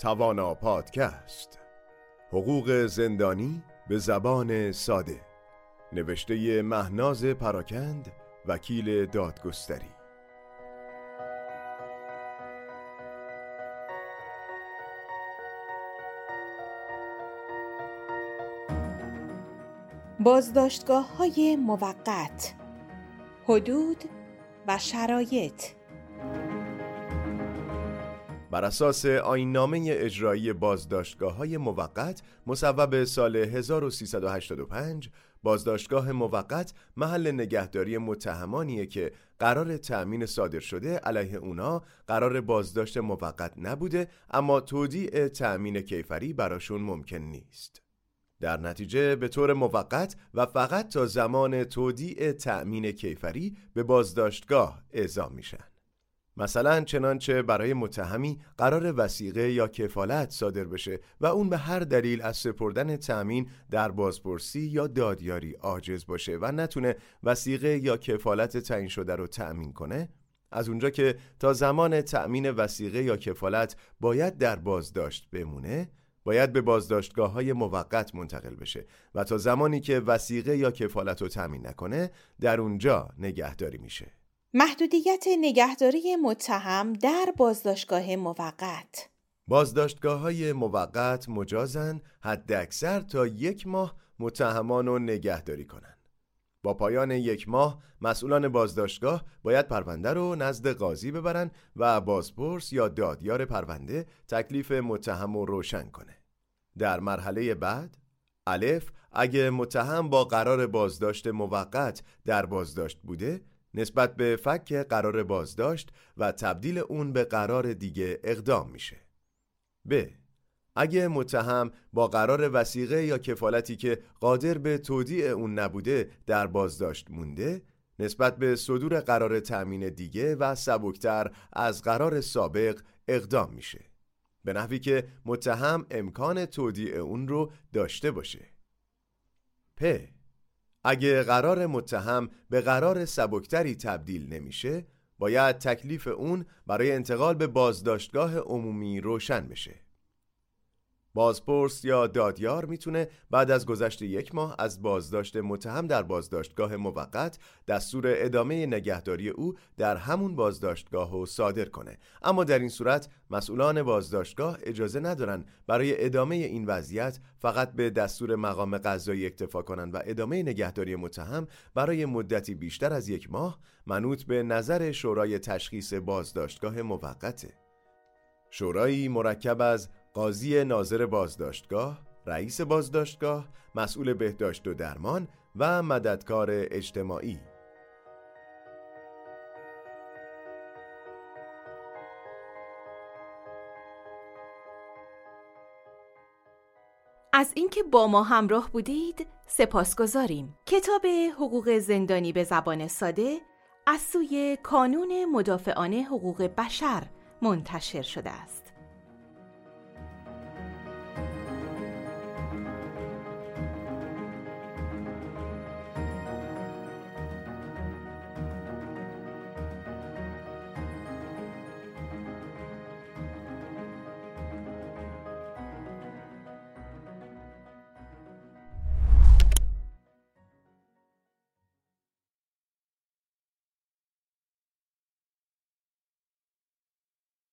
توانا پادکست. حقوق زندانی به زبان ساده. نوشته مهناز پراکند وکیل دادگستری. بازداشتگاه های موقت حدود و شرایط. بر اساس آینامه اجرایی بازداشتگاه های موقت مصوب سال 1385 بازداشتگاه موقت محل نگهداری متهمانیه که قرار تأمین صادر شده علیه اونا قرار بازداشت موقت نبوده اما تودیع تأمین کیفری براشون ممکن نیست. در نتیجه به طور موقت و فقط تا زمان تودیع تأمین کیفری به بازداشتگاه اعزام میشن. مثلا چنانچه برای متهمی قرار وسیقه یا کفالت صادر بشه و اون به هر دلیل از سپردن تأمین در بازپرسی یا دادیاری عاجز باشه و نتونه وسیقه یا کفالت تعیین شده رو تأمین کنه. از اونجا که تا زمان تأمین وسیقه یا کفالت باید در بازداشت بمونه باید به بازداشتگاه های موقت منتقل بشه و تا زمانی که وسیقه یا کفالت رو تأمین نکنه در اونجا نگهداری میشه. محدودیت نگهداری متهم در بازداشتگاه موقت بازداشتگاه های موقت مجازن حد اکثر تا یک ماه متهمان رو نگهداری کنند. با پایان یک ماه مسئولان بازداشتگاه باید پرونده رو نزد قاضی ببرن و بازپرس یا دادیار پرونده تکلیف متهم رو روشن کنه. در مرحله بعد الف اگه متهم با قرار بازداشت موقت در بازداشت بوده نسبت به فک قرار بازداشت و تبدیل اون به قرار دیگه اقدام میشه. ب. اگه متهم با قرار وسیقه یا کفالتی که قادر به تودیع اون نبوده در بازداشت مونده نسبت به صدور قرار تأمین دیگه و سبکتر از قرار سابق اقدام میشه به نحوی که متهم امکان تودیع اون رو داشته باشه پ اگه قرار متهم به قرار سبکتری تبدیل نمیشه باید تکلیف اون برای انتقال به بازداشتگاه عمومی روشن بشه. بازپرس یا دادیار می‌تونه بعد از گذشت یک ماه از بازداشت متهم در بازداشتگاه موقت دستور ادامه نگهداری او در همون بازداشتگاه رو صادر کنه. اما در این صورت مسئولان بازداشتگاه اجازه ندارن برای ادامه این وضعیت فقط به دستور مقام قضایی اکتفا کنند و ادامه نگهداری متهم برای مدتی بیشتر از یک ماه منوط به نظر شورای تشخیص بازداشتگاه موقته. شورایی مرکب از قاضی ناظر بازداشتگاه، رئیس بازداشتگاه، مسئول بهداشت و درمان و مددکار اجتماعی از اینکه با ما همراه بودید سپاس گذاریم. کتاب حقوق زندانی به زبان ساده از سوی کانون مدافعان حقوق بشر منتشر شده است.